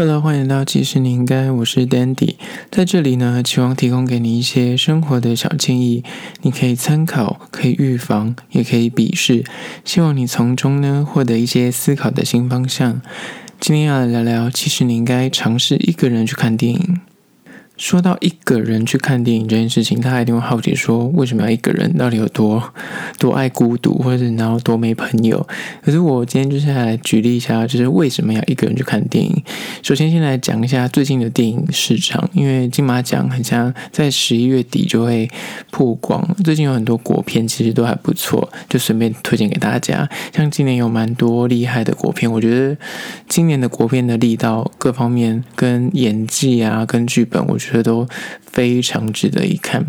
Hello，欢迎到其实你应该，我是 Dandy，在这里呢，期望提供给你一些生活的小建议，你可以参考，可以预防，也可以鄙视，希望你从中呢获得一些思考的新方向。今天要来聊聊，其实你应该尝试一个人去看电影。说到一个人去看电影这件事情，大家一定会好奇说，为什么要一个人？到底有多多爱孤独，或者是然后多没朋友？可是我今天就是来举例一下，就是为什么要一个人去看电影。首先，先来讲一下最近的电影市场，因为金马奖很像在十一月底就会曝光，最近有很多国片其实都还不错，就顺便推荐给大家。像今年有蛮多厉害的国片，我觉得今年的国片的力道各方面跟演技啊，跟剧本，我觉。这都非常值得一看，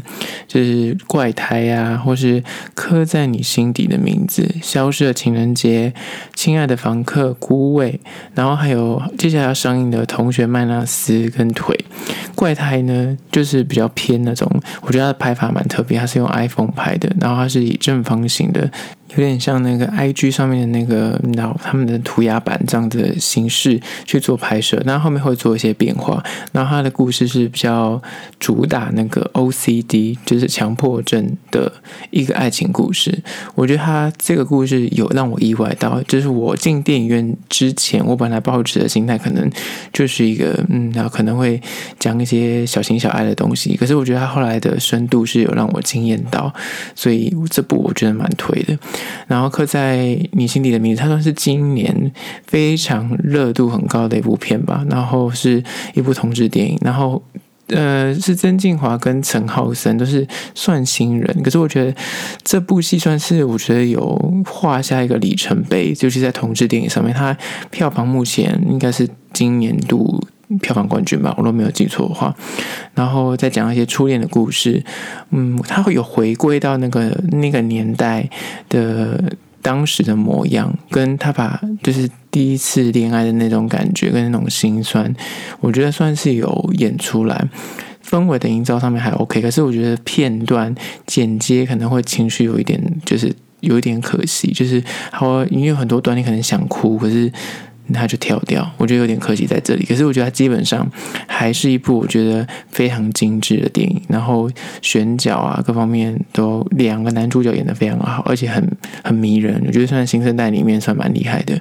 就是怪胎啊，或是刻在你心底的名字、消失的情人节、亲爱的房客、孤味，然后还有接下来要上映的同学麦纳斯跟腿。怪胎呢，就是比较偏那种，我觉得它的拍法蛮特别，它是用 iPhone 拍的，然后它是以正方形的。有点像那个 IG 上面的那个，然后他们的涂鸦板这样的形式去做拍摄，那后面会做一些变化。然后他的故事是比较主打那个 OCD，就是强迫症的一个爱情故事。我觉得他这个故事有让我意外到，就是我进电影院之前，我本来抱持的心态可能就是一个，嗯，然后可能会讲一些小情小爱的东西。可是我觉得他后来的深度是有让我惊艳到，所以这部我觉得蛮推的。然后刻在你心底的名字，它算是今年非常热度很高的一部片吧。然后是一部同志电影，然后呃是曾敬驊跟陈昊森都是算新人，可是我觉得这部戏算是我觉得有画下一个里程碑，就是在同志电影上面，它票房目前应该是今年度。票房冠军吧，我都没有记错的话，然后再讲一些初恋的故事，嗯，他会有回归到那个那个年代的当时的模样，跟他把就是第一次恋爱的那种感觉跟那种心酸，我觉得算是有演出来，氛围的营造上面还 OK，可是我觉得片段剪接可能会情绪有一点，就是有一点可惜，就是好，因为很多段你可能想哭，可是。他就跳掉，我觉得有点可惜在这里。可是我觉得他基本上还是一部我觉得非常精致的电影，然后选角啊各方面都两个男主角演得非常好，而且很很迷人。我觉得算新生代里面算蛮厉害的。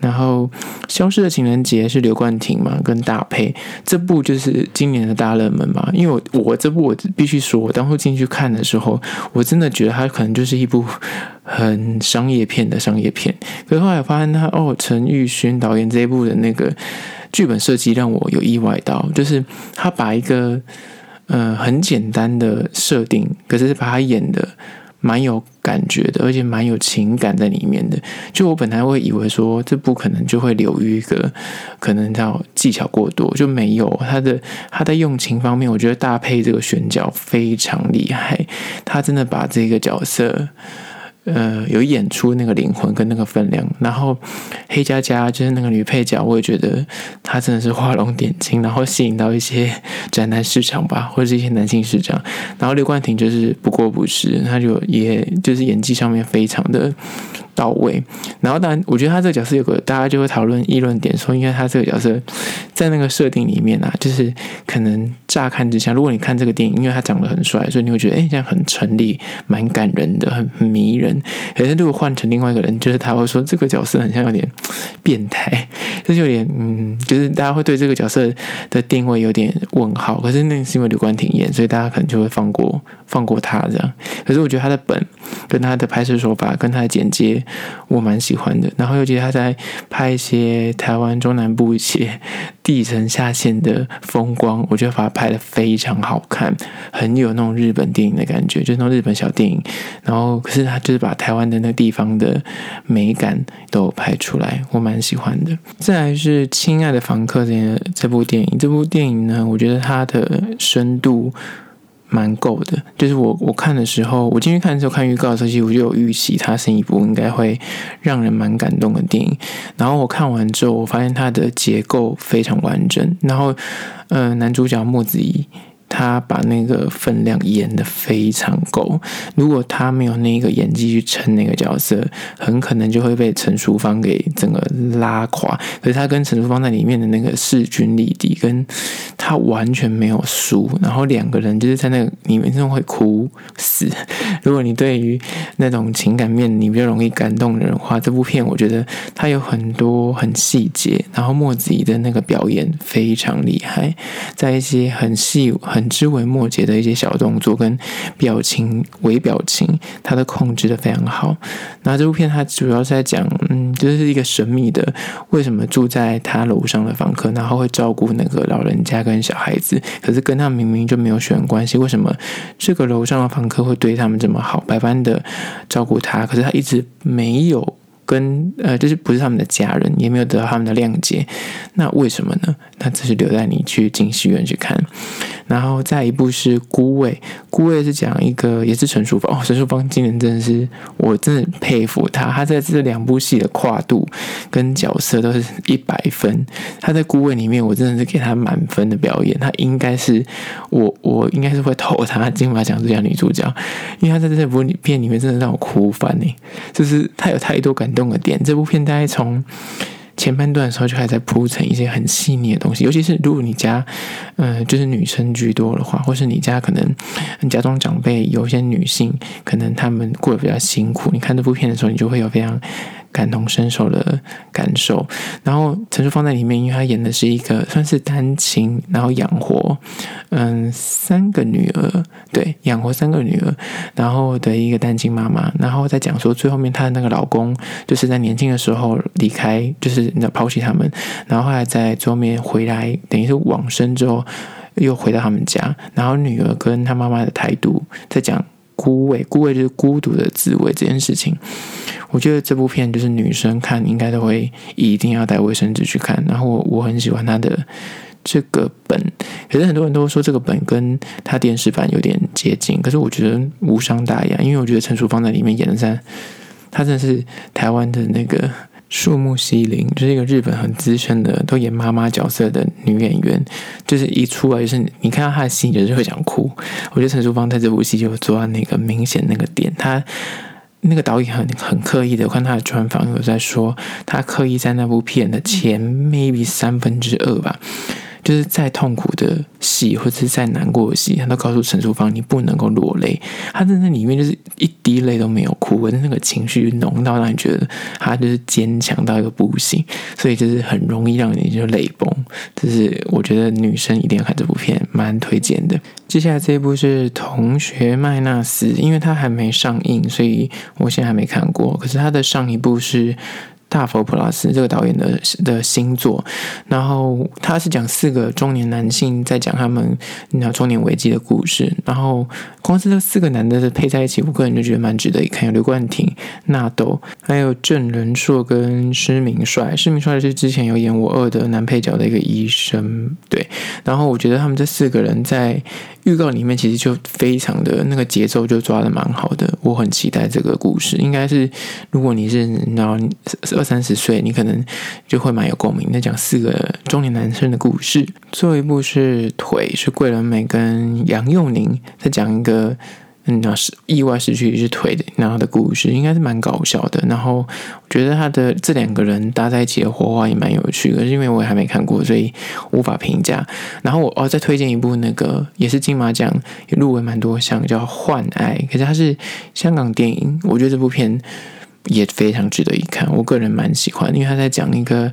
然后消失的情人节是刘冠廷嘛跟大配，这部就是今年的大热门嘛。因为我我这部我必须说，我当初进去看的时候，我真的觉得它可能就是一部。很商业片的商业片，可是后来发现他哦，陈玉勋导演这一部的那个剧本设计让我有意外到，就是他把一个呃很简单的设定，可是把他演的蛮有感觉的，而且蛮有情感在里面的。就我本来会以为说这部可能就会流于一个可能叫技巧过多，就没有他的他在用情方面，我觉得搭配这个选角非常厉害，他真的把这个角色。呃，有演出那个灵魂跟那个分量，然后黑佳佳就是那个女配角，我也觉得她真的是画龙点睛，然后吸引到一些宅男市场吧，或者是一些男性市场。然后刘冠廷就是不过不是，他就也就是演技上面非常的到位。然后当然，我觉得他这个角色有个大家就会讨论议论点，说因为他这个角色在那个设定里面啊，就是可能乍看之下，如果你看这个电影，因为他长得很帅，所以你会觉得哎，这样很成立，蛮感人的，很迷人。可是如果换成另外一个人，就是他会说这个角色很像有点变态，就是有点嗯，就是大家会对这个角色的定位有点问号。可是那是因为刘冠廷演，所以大家可能就会放过放过他这样。可是我觉得他的本跟他的拍摄手法跟他的剪接，我蛮喜欢的。然后尤其他在拍一些台湾中南部一些地层下陷的风光，我觉得把他拍得非常好看，很有那种日本电影的感觉，就是那种日本小电影。然后可是他就是。把台湾的那个地方的美感都拍出来，我蛮喜欢的。再来是《亲爱的房客》这这部电影，这部电影呢，我觉得它的深度蛮够的。就是我我看的时候，我进去看的时候看预告的时候，其实我就有预期它是一部应该会让人蛮感动的电影。然后我看完之后，我发现它的结构非常完整。然后，呃，男主角莫子仪。他把那个分量演得非常够。如果他没有那个演技去撑那个角色，很可能就会被陈淑芳给整个拉垮。可是他跟陈淑芳在里面的那个势均力敌，跟他完全没有输。然后两个人就是在那个里面真的会哭死。如果你对于那种情感面你比较容易感动的人的话，这部片我觉得它有很多很细节。然后莫子怡的那个表演非常厉害，在一些很细很。很枝微末节的一些小动作跟表情、微表情，他都控制的非常好。那这部片它主要是在讲，嗯，就是一个神秘的，为什么住在他楼上的房客，然后会照顾那个老人家跟小孩子，可是跟他明明就没有血缘关系，为什么这个楼上的房客会对他们这么好，百般的照顾他，可是他一直没有。跟呃，就是不是他们的家人，也没有得到他们的谅解，那为什么呢？那这是留在你去进戏院去看。然后再一部是《孤味》，《孤味》是讲一个也是陈淑芳哦，陈淑芳今年真的是我真的佩服他，他在这两部戏的跨度跟角色都是一百分。他在《孤味》里面，我真的是给他满分的表演，他应该是我我应该是会投他金马奖最佳女主角，因为他在这部片里面真的让我哭翻呢，就是他有太多感。动的点，这部片大概从前半段的时候就还在铺成一些很细腻的东西，尤其是如果你家，呃，就是女生居多的话，或是你家可能你家中长辈有一些女性，可能她们过得比较辛苦，你看这部片的时候，你就会有非常。感同身受的感受，然后陈淑芳在里面，因为她演的是一个算是单亲，然后养活嗯三个女儿，对，养活三个女儿，然后的一个单亲妈妈，然后再讲说最后面她的那个老公就是在年轻的时候离开，就是抛弃他们，然后后来在最后面回来，等于是往生之后又回到他们家，然后女儿跟她妈妈的态度在讲。孤味，孤味就是孤独的滋味这件事情，我觉得这部片就是女生看应该都会一定要带卫生纸去看。然后我我很喜欢他的这个本，可是很多人都说这个本跟他电视版有点接近，可是我觉得无伤大雅，因为我觉得陈淑芳在里面演的在，她真的是台湾的那个。树木希林就是一个日本很资深的，都演妈妈角色的女演员，就是一出来就是你看到她的戏，就是会想哭。我觉得陈淑芳在这部戏就做到那个明显那个点，她那个导演很很刻意的，我看他的专访有在说，他刻意在那部片的前 maybe 三分之二吧。就是再痛苦的戏，或者是再难过的戏，他都告诉陈淑芳，你不能够落泪。他在那里面就是一滴泪都没有哭，可是那个情绪浓到让你觉得他就是坚强到一个不行，所以就是很容易让你就泪崩。就是我觉得女生一定要看这部片，蛮推荐的。接下来这一部是《同学麦纳斯》，因为它还没上映，所以我现在还没看过。可是他的上一部是。大佛普拉斯这个导演的的新作，然后他是讲四个中年男性在讲他们那中年危机的故事，然后光是这四个男的配在一起，我个人就觉得蛮值得一看。有刘冠廷、纳豆，还有郑人硕跟施明帅。施明帅是之前有演《我二》的男配角的一个医生，对。然后我觉得他们这四个人在预告里面其实就非常的那个节奏就抓的蛮好的，我很期待这个故事。应该是如果你是然后二三十岁，你可能就会蛮有共鸣。在讲四个中年男生的故事。最后一部是腿，是桂纶镁跟杨佑宁在讲一个。嗯，那是意外失去一只腿的，然后的故事应该是蛮搞笑的。然后我觉得他的这两个人搭在一起的火花也蛮有趣的，是因为我还没看过，所以无法评价。然后我哦，再推荐一部那个也是金马奖也入围蛮多项，叫《幻爱》，可是它是香港电影。我觉得这部片也非常值得一看，我个人蛮喜欢，因为他在讲一个。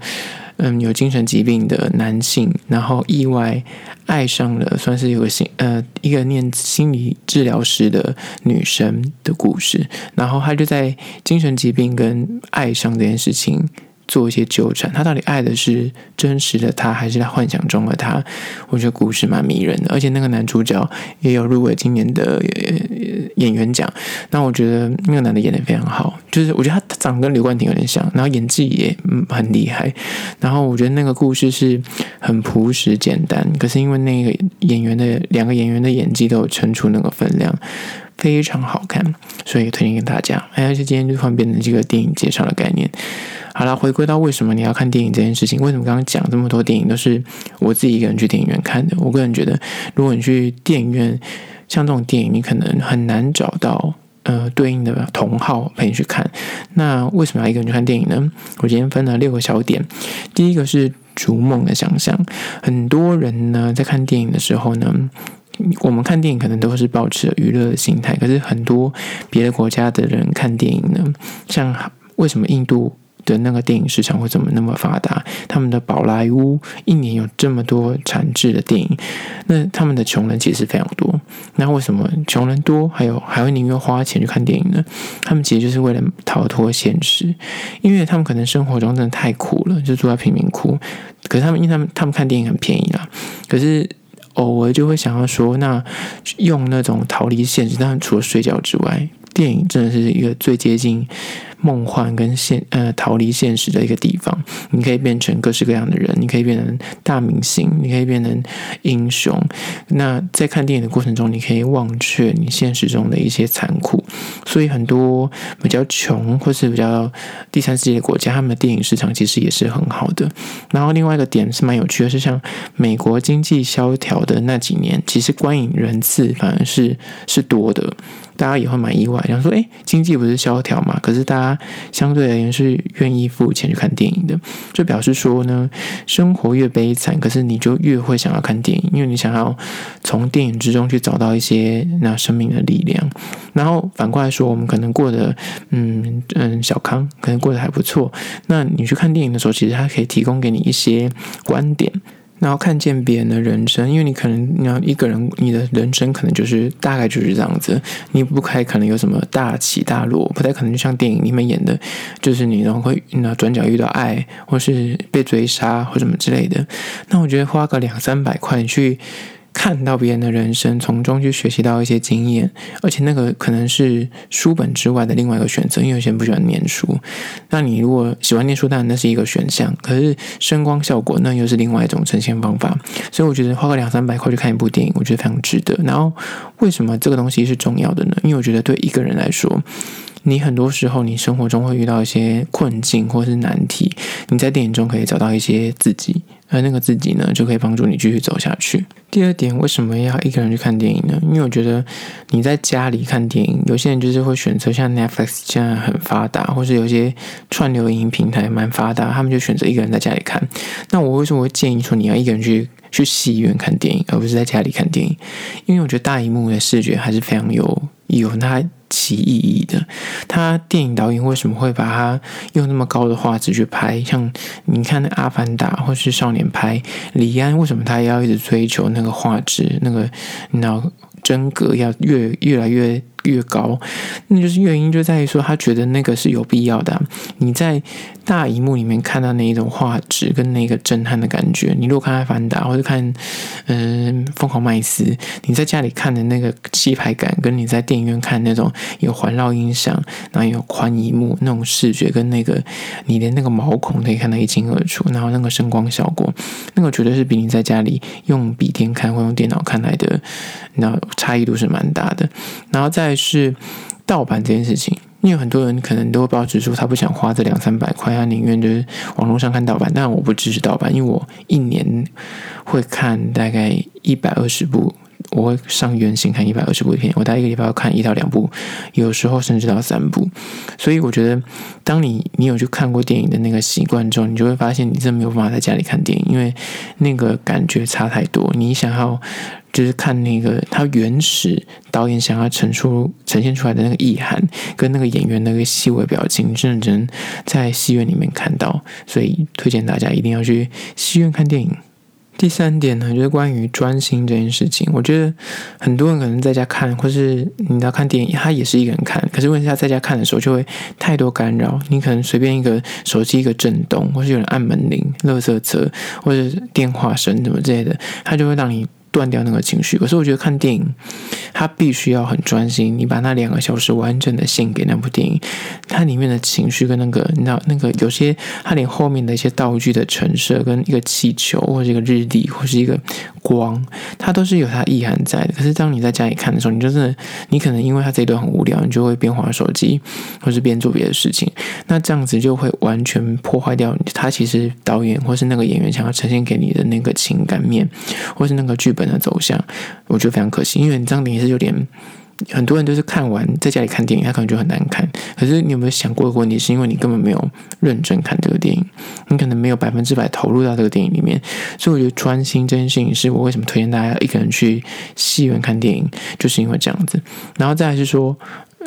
嗯，有精神疾病的男性，然后意外爱上了算是有个心呃一个念心理治疗师的女生的故事，然后他就在精神疾病跟爱上这件事情。做一些纠缠，他到底爱的是真实的他，还是他幻想中的他？我觉得故事蛮迷人的，而且那个男主角也有入围今年的演员奖。那我觉得那个男的演得非常好，就是我觉得他长得跟刘冠廷有点像，然后演技也很厉害。然后我觉得那个故事是很朴实简单，可是因为那个演员的两个演员的演技都有撑出那个分量，非常好看，所以推荐给大家。而且今天就换变成这个电影介绍的概念。好了，回归到为什么你要看电影这件事情，为什么刚刚讲这么多电影都是我自己一个人去电影院看的？我个人觉得，如果你去电影院，像这种电影，你可能很难找到。呃，对应的同号陪你去看。那为什么要一个人去看电影呢？我今天分了六个小点。第一个是逐梦的想象。很多人呢，在看电影的时候呢，我们看电影可能都是保持娱乐的心态。可是很多别的国家的人看电影呢，像为什么印度的那个电影市场会怎么那么发达？他们的宝莱坞一年有这么多产制的电影，那他们的穷人其实非常多。那为什么穷人多，还有还会宁愿花钱去看电影呢？他们其实就是为了逃脱现实，因为他们可能生活中真的太苦了，就住在贫民窟。可是他们，因为他们他们看电影很便宜啦，可是偶尔就会想要说，那用那种逃离现实，当然除了睡觉之外。电影真的是一个最接近梦幻跟现呃逃离现实的一个地方。你可以变成各式各样的人，你可以变成大明星，你可以变成英雄。那在看电影的过程中，你可以忘却你现实中的一些残酷。所以很多比较穷或是比较第三世界的国家，他们的电影市场其实也是很好的。然后另外一个点是蛮有趣的，是像美国经济萧条的那几年，其实观影人次反而是是多的。大家也会蛮意外，想说，诶，经济不是萧条嘛？可是大家他相对而言是愿意付钱去看电影的，就表示说呢，生活越悲惨，可是你就越会想要看电影，因为你想要从电影之中去找到一些那生命的力量。然后反过来说，我们可能过得嗯嗯小康，可能过得还不错。那你去看电影的时候，其实它可以提供给你一些观点。然后看见别人的人生，因为你可能你要一个人，你的人生可能就是大概就是这样子，你不开可能有什么大起大落，不太可能就像电影里面演的，就是你然后会那转角遇到爱，或是被追杀或什么之类的。那我觉得花个两三百块去。看到别人的人生，从中去学习到一些经验，而且那个可能是书本之外的另外一个选择。因为有些人不喜欢念书，那你如果喜欢念书，当然那是一个选项。可是声光效果那又是另外一种呈现方法。所以我觉得花个两三百块去看一部电影，我觉得非常值得。然后为什么这个东西是重要的呢？因为我觉得对一个人来说。你很多时候，你生活中会遇到一些困境或是难题，你在电影中可以找到一些自己，而那个自己呢，就可以帮助你继续走下去。第二点，为什么要一个人去看电影呢？因为我觉得你在家里看电影，有些人就是会选择像 Netflix 这样很发达，或是有些串流影音平台蛮发达，他们就选择一个人在家里看。那我为什么会建议说你要一个人去去戏院看电影，而不是在家里看电影？因为我觉得大荧幕的视觉还是非常有有它。其意义的，他电影导演为什么会把他用那么高的画质去拍？像你看那《阿凡达》或是《少年拍》，李安为什么他要一直追求那个画质？那个脑真格要越越来越。越高，那就是原因就在于说，他觉得那个是有必要的。你在大荧幕里面看到那一种画质跟那个震撼的感觉，你如果看《阿凡达》或者看嗯《疯狂麦斯》，你在家里看的那个气派感，跟你在电影院看那种有环绕音响，然后有宽荧幕那种视觉，跟那个你连那个毛孔可以看得一清二楚，然后那个声光效果，那个绝对是比你在家里用笔电看或用电脑看来的，那差异度是蛮大的。然后在是盗版这件事情，因为很多人可能都会抱持说他不想花这两三百块，他宁愿就是网络上看盗版。但我不支持盗版，因为我一年会看大概一百二十部，我会上院线看一百二十部片，我大概一个礼拜要看一到两部，有时候甚至到三部。所以我觉得，当你你有去看过电影的那个习惯之后，你就会发现你真的没有办法在家里看电影，因为那个感觉差太多。你想要。就是看那个他原始导演想要呈出呈现出来的那个意涵，跟那个演员那个细微表情，真的只能在戏院里面看到，所以推荐大家一定要去戏院看电影。第三点呢，就是关于专心这件事情，我觉得很多人可能在家看，或是你要看电影，他也是一个人看，可是问题他在家看的时候就会太多干扰，你可能随便一个手机一个震动，或是有人按门铃、垃圾车或者电话声什么之类的，他就会让你。断掉那个情绪。可是我觉得看电影，他必须要很专心，你把那两个小时完整的献给那部电影，它里面的情绪跟那个，你知道那个有些，它连后面的一些道具的陈设，跟一个气球或者一个日历或是一个光，它都是有它意涵在的。可是当你在家里看的时候，你就是你可能因为它这一段很无聊，你就会边玩手机，或是边做别的事情，那这样子就会完全破坏掉它其实导演或是那个演员想要呈现给你的那个情感面，或是那个剧本的走向，我觉得非常可惜，因为你这样等于是有点。很多人都是看完在家里看电影，他可能就很难看。可是你有没有想过一个问题？是因为你根本没有认真看这个电影，你可能没有百分之百投入到这个电影里面。所以我觉得专心这件事情是我为什么推荐大家一个人去戏院看电影，就是因为这样子。然后再来是说。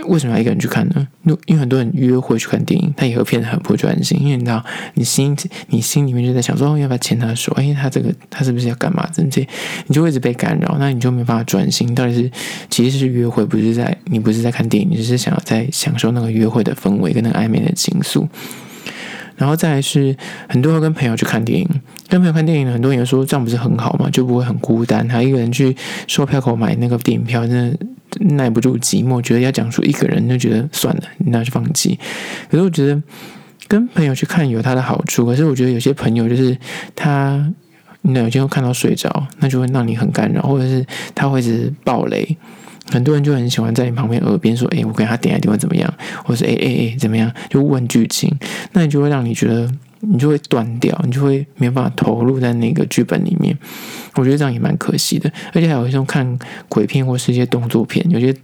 为什么要一个人去看呢？因为很多人约会去看电影，他也会变得很不专心。因为你知道，你心你心里面就在想说，要不要牵他的手？哎，他这个他是不是要干嘛？这些你就一直被干扰，那你就没办法专心。到底是其实是约会，不是在你不是在看电影，你是想要在享受那个约会的氛围跟那个暧昧的情愫。然后再来是很多人跟朋友去看电影，跟朋友看电影，很多人说这样不是很好吗？就不会很孤单。他一个人去售票口买那个电影票，真的。耐不住寂寞，觉得要讲出一个人，就觉得算了，那就放弃。可是我觉得跟朋友去看有他的好处，可是我觉得有些朋友就是他，你有些会看到睡着，那就会让你很干扰，或者是他会是爆雷，很多人就很喜欢在你旁边耳边说：“哎，我给他点下点去怎么样？”或是“哎哎哎怎么样？”就问剧情，那你就会让你觉得。你就会断掉，你就会没办法投入在那个剧本里面。我觉得这样也蛮可惜的。而且还有一种看鬼片或是一些动作片，有些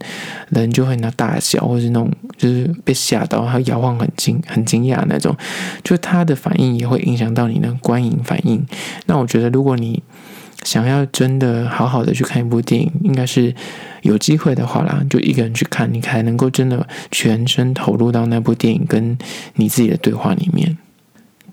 人就会拿大笑，或是那种就是被吓到，他摇晃很惊很惊讶那种，就他的反应也会影响到你的观影反应。那我觉得，如果你想要真的好好的去看一部电影，应该是有机会的话啦，就一个人去看，你才能够真的全身投入到那部电影跟你自己的对话里面。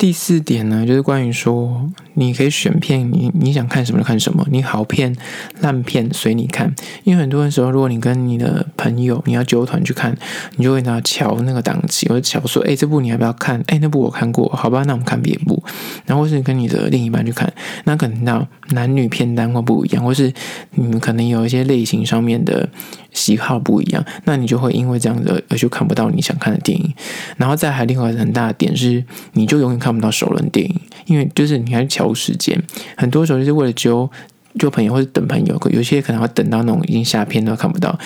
第四点呢，就是关于说，你可以选片，你你想看什么就看什么，你好片烂片随你看。因为很多的时候，如果你跟你的朋友你要揪团去看，你就会拿乔那个档期，或者乔说，哎，这部你要不要看？哎，那部我看过，好吧，那我们看别部。然后或是跟你的另一半去看，那可能到男女片单会不一样，或是你们可能有一些类型上面的。喜好不一样，那你就会因为这样子而就看不到你想看的电影。然后再还另外很大的点是，你就永远看看不到首轮电影，因为就是你还是乔时间，很多时候就是为了揪。就朋友或者等朋友，有些可能会等到那种已经下片都看不到。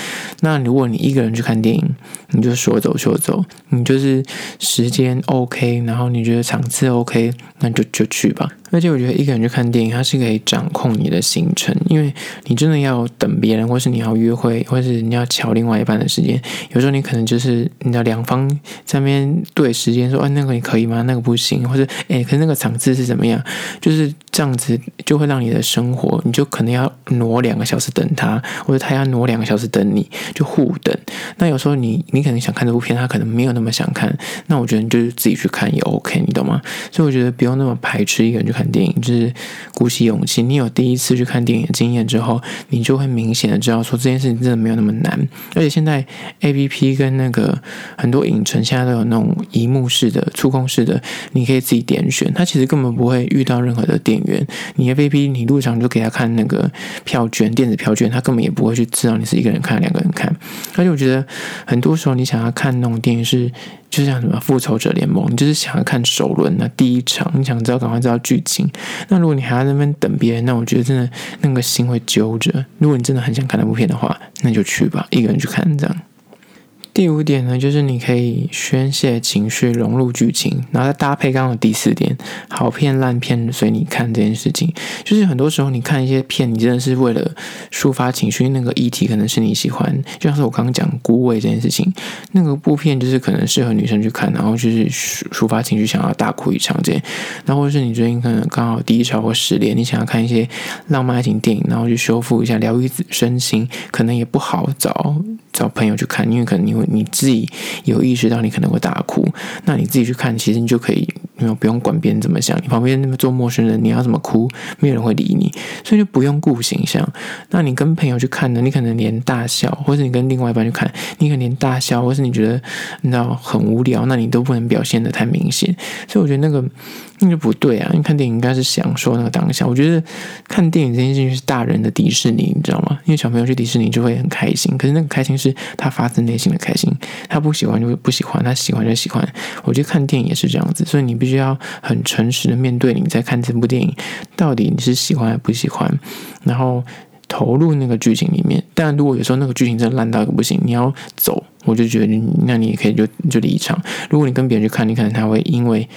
那如果你一个人去看电影，你就说走就走，你就是时间 OK，然后你觉得场次 OK，那就就去吧。而且我觉得一个人去看电影，它是可以掌控你的行程，因为你真的要等别人，或是你要约会，或是你要瞧另外一半的时间。有时候你可能就是你的两方在那边对时间说，哎，那个你可以吗？那个不行，或者哎，可是那个场次是怎么样？就是这样子就会让你的生活。你就可能要挪两个小时等他，或者他要挪两个小时等你，就互等。那有时候你你可能想看这部片，他可能没有那么想看。那我觉得你就是自己去看也 OK，你懂吗？所以我觉得不用那么排斥一个人去看电影，就是鼓起勇气。你有第一次去看电影的经验之后，你就会明显的知道说这件事情真的没有那么难。而且现在 APP 跟那个很多影城现在都有那种萤幕式的触控式的，你可以自己点选，它其实根本不会遇到任何的店员。你 APP 你入场就给他看。那个票券，电子票券，他根本也不会去知道你是一个人看，两个人看。而且我觉得很多时候，你想要看那种电影是，就像什么《复仇者联盟》，你就是想要看首轮的第一场，你想知道赶快知道剧情。那如果你还在那边等别人，那我觉得真的那个心会揪着。如果你真的很想看那部片的话，那就去吧，一个人去看这样。第五点呢，就是你可以宣泄情绪，融入剧情，然后再搭配刚刚的第四点，好片烂片随你看这件事情。就是很多时候你看一些片，你真的是为了抒发情绪，那个议题可能是你喜欢，就像是我刚刚讲孤味这件事情，那个部片就是可能适合女生去看，然后就是抒抒发情绪，想要大哭一场这样。然后或者是你最近可能刚好低潮或失恋，你想要看一些浪漫爱情电影，然后去修复一下，疗愈身心，可能也不好找找朋友去看，因为可能你会。你自己有意识到你可能会大哭，那你自己去看，其实你就可以没有不用管别人怎么想，你旁边那么做陌生人，你要怎么哭，没有人会理你，所以就不用顾形象。那你跟朋友去看呢，你可能连大笑，或者你跟另外一半去看，你可能连大笑，或是你觉得你知道很无聊，那你都不能表现得太明显。所以我觉得那个那个不对啊，你看电影应该是享受那个当下。我觉得看电影这件事情是大人的迪士尼，你知道吗？因为小朋友去迪士尼就会很开心，可是那个开心是他发自内心的开心，他不喜欢就会不喜欢，他喜欢就喜欢。我觉得看电影也是这样子，所以你必须要很诚实的面对你在看这部电影，到底你是喜欢还是不喜欢，然后投入那个剧情里面。但如果有时候那个剧情真的烂到不行，你要走，我就觉得那你也可以就就离场。如果你跟别人去看，你可能他会因为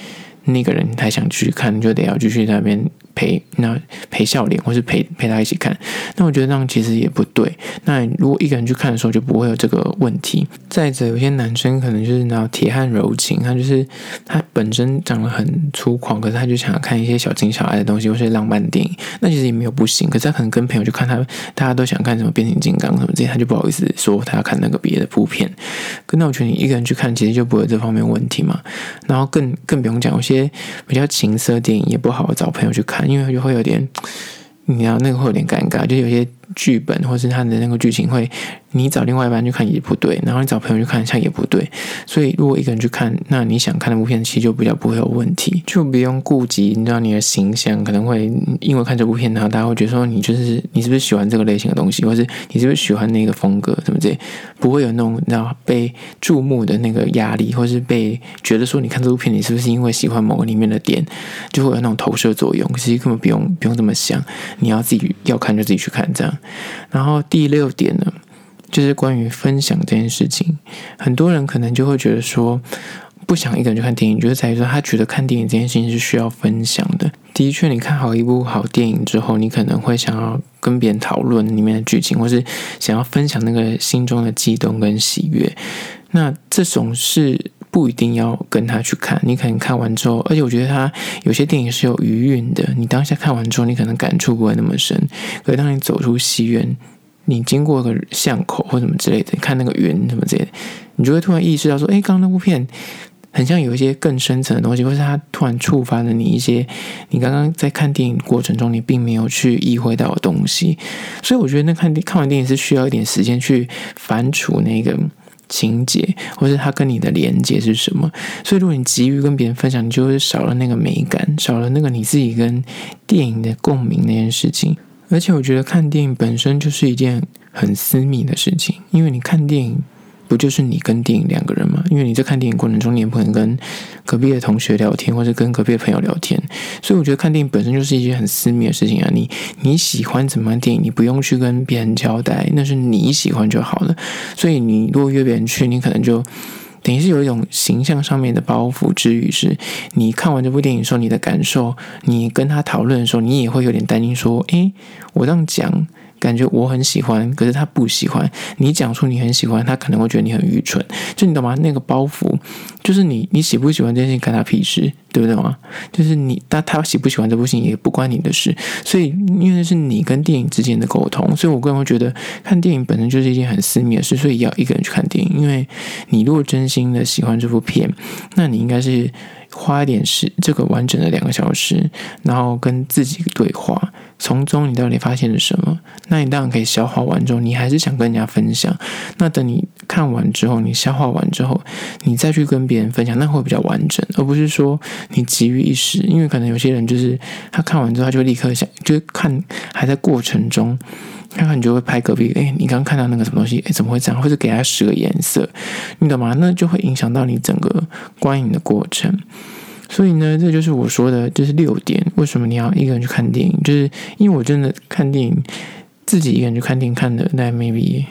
那个人他想去看，你就得要继续在那边。陪那陪笑脸，或是陪陪他一起看，那我觉得这样其实也不对。那如果一个人去看的时候，就不会有这个问题。再者，有些男生可能就是那铁汉柔情，他就是他本身长得很粗犷，可是他就想要看一些小情小爱的东西，或是浪漫电影。那其实也没有不行，可是他可能跟朋友去看他，大家都想看什么变形金刚什么这些，他就不好意思说他要看那个别的部片。跟那我觉得你一个人去看，其实就不会有这方面问题嘛。然后更更不用讲，有些比较情色电影也不好找朋友去看。因为就会有点，你知道那个会有点尴尬，就有些剧本或是他的那个剧情会。你找另外一半去看也不对，然后你找朋友去看像也不对，所以如果一个人去看，那你想看的部片其实就比较不会有问题，就不用顾及你知道你的形象可能会因为看这部片，然后大家会觉得说你就是你是不是喜欢这个类型的东西，或是你是不是喜欢那个风格什么之类，不会有那种你知道被注目的那个压力，或是被觉得说你看这部片你是不是因为喜欢某个里面的点，就会有那种投射作用，其实根本不用不用这么想，你要自己要看就自己去看这样。然后第六点呢？就是关于分享这件事情，很多人可能就会觉得说，不想一个人去看电影，就是在于说他觉得看电影这件事情是需要分享的。的确，你看好一部好电影之后，你可能会想要跟别人讨论里面的剧情，或是想要分享那个心中的激动跟喜悦。那这种是不一定要跟他去看，你可能看完之后，而且我觉得他有些电影是有余韵的，你当下看完之后，你可能感触不会那么深，可是当你走出戏院。你经过个巷口或什么之类的，看那个云什么之类的，你就会突然意识到说，哎，刚刚那部片很像有一些更深层的东西，或是它突然触发了你一些你刚刚在看电影过程中你并没有去意会到的东西。所以我觉得那看看完电影是需要一点时间去反刍那个情节，或是它跟你的连接是什么。所以如果你急于跟别人分享，你就会少了那个美感，少了那个你自己跟电影的共鸣那件事情。而且我觉得看电影本身就是一件很私密的事情，因为你看电影不就是你跟电影两个人吗？因为你在看电影过程中，你也不能跟隔壁的同学聊天，或者跟隔壁的朋友聊天，所以我觉得看电影本身就是一件很私密的事情啊。你你喜欢怎么样电影，你不用去跟别人交代，那是你喜欢就好了。所以你如果约别人去，你可能就。等于是有一种形象上面的包袱之余，是你看完这部电影的时候，你的感受，你跟他讨论的时候，你也会有点担心，说：“诶，我这样讲。”感觉我很喜欢，可是他不喜欢。你讲出你很喜欢，他可能会觉得你很愚蠢。就你懂吗？那个包袱，就是你你喜不喜欢这件事情，干他屁事，对不对吗？就是你，但他喜不喜欢这部戏也不关你的事。所以，因为是你跟电影之间的沟通，所以我个人会觉得看电影本身就是一件很私密的事，所以要一个人去看电影。因为你如果真心的喜欢这部片，那你应该是花一点时，这个完整的两个小时，然后跟自己对话。从中你到底发现了什么？那你当然可以消化完之后，你还是想跟人家分享。那等你看完之后，你消化完之后，你再去跟别人分享，那会比较完整，而不是说你急于一时。因为可能有些人就是他看完之后，他就立刻想，就看还在过程中，看看你就会拍隔壁，哎，你刚刚看到那个什么东西，哎，怎么会这样？或者给他十个颜色，你懂吗？那就会影响到你整个观影的过程。所以呢，这就是我说的，就是六点。为什么你要一个人去看电影？就是因为我真的看电影，自己一个人去看电影，看的大概 maybe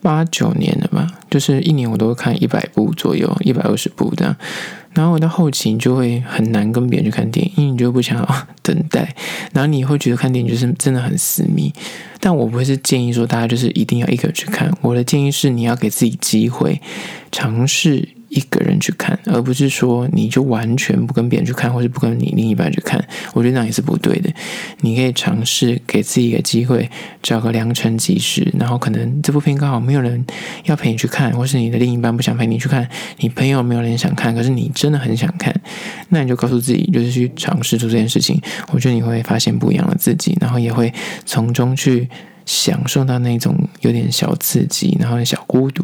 八九年了吧。就是一年我都会看一百部左右，一百二十部这样。然后我到后期你就会很难跟别人去看电影，因为你就不想要等待。然后你会觉得看电影就是真的很私密。但我不会是建议说大家就是一定要一个人去看。我的建议是你要给自己机会尝试。一个人去看，而不是说你就完全不跟别人去看，或者不跟你另一半去看。我觉得那也是不对的。你可以尝试给自己一个机会，找个良辰吉时，然后可能这部片刚好没有人要陪你去看，或是你的另一半不想陪你去看，你朋友没有人想看，可是你真的很想看，那你就告诉自己，就是去尝试做这件事情。我觉得你会发现不一样的自己，然后也会从中去。享受到那种有点小刺激，然后小孤独，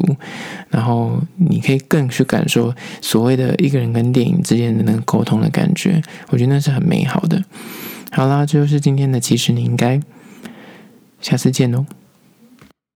然后你可以更去感受所谓的一个人跟电影之间的那个沟通的感觉，我觉得那是很美好的。好啦，这就是今天的，其实你应该下次见哦。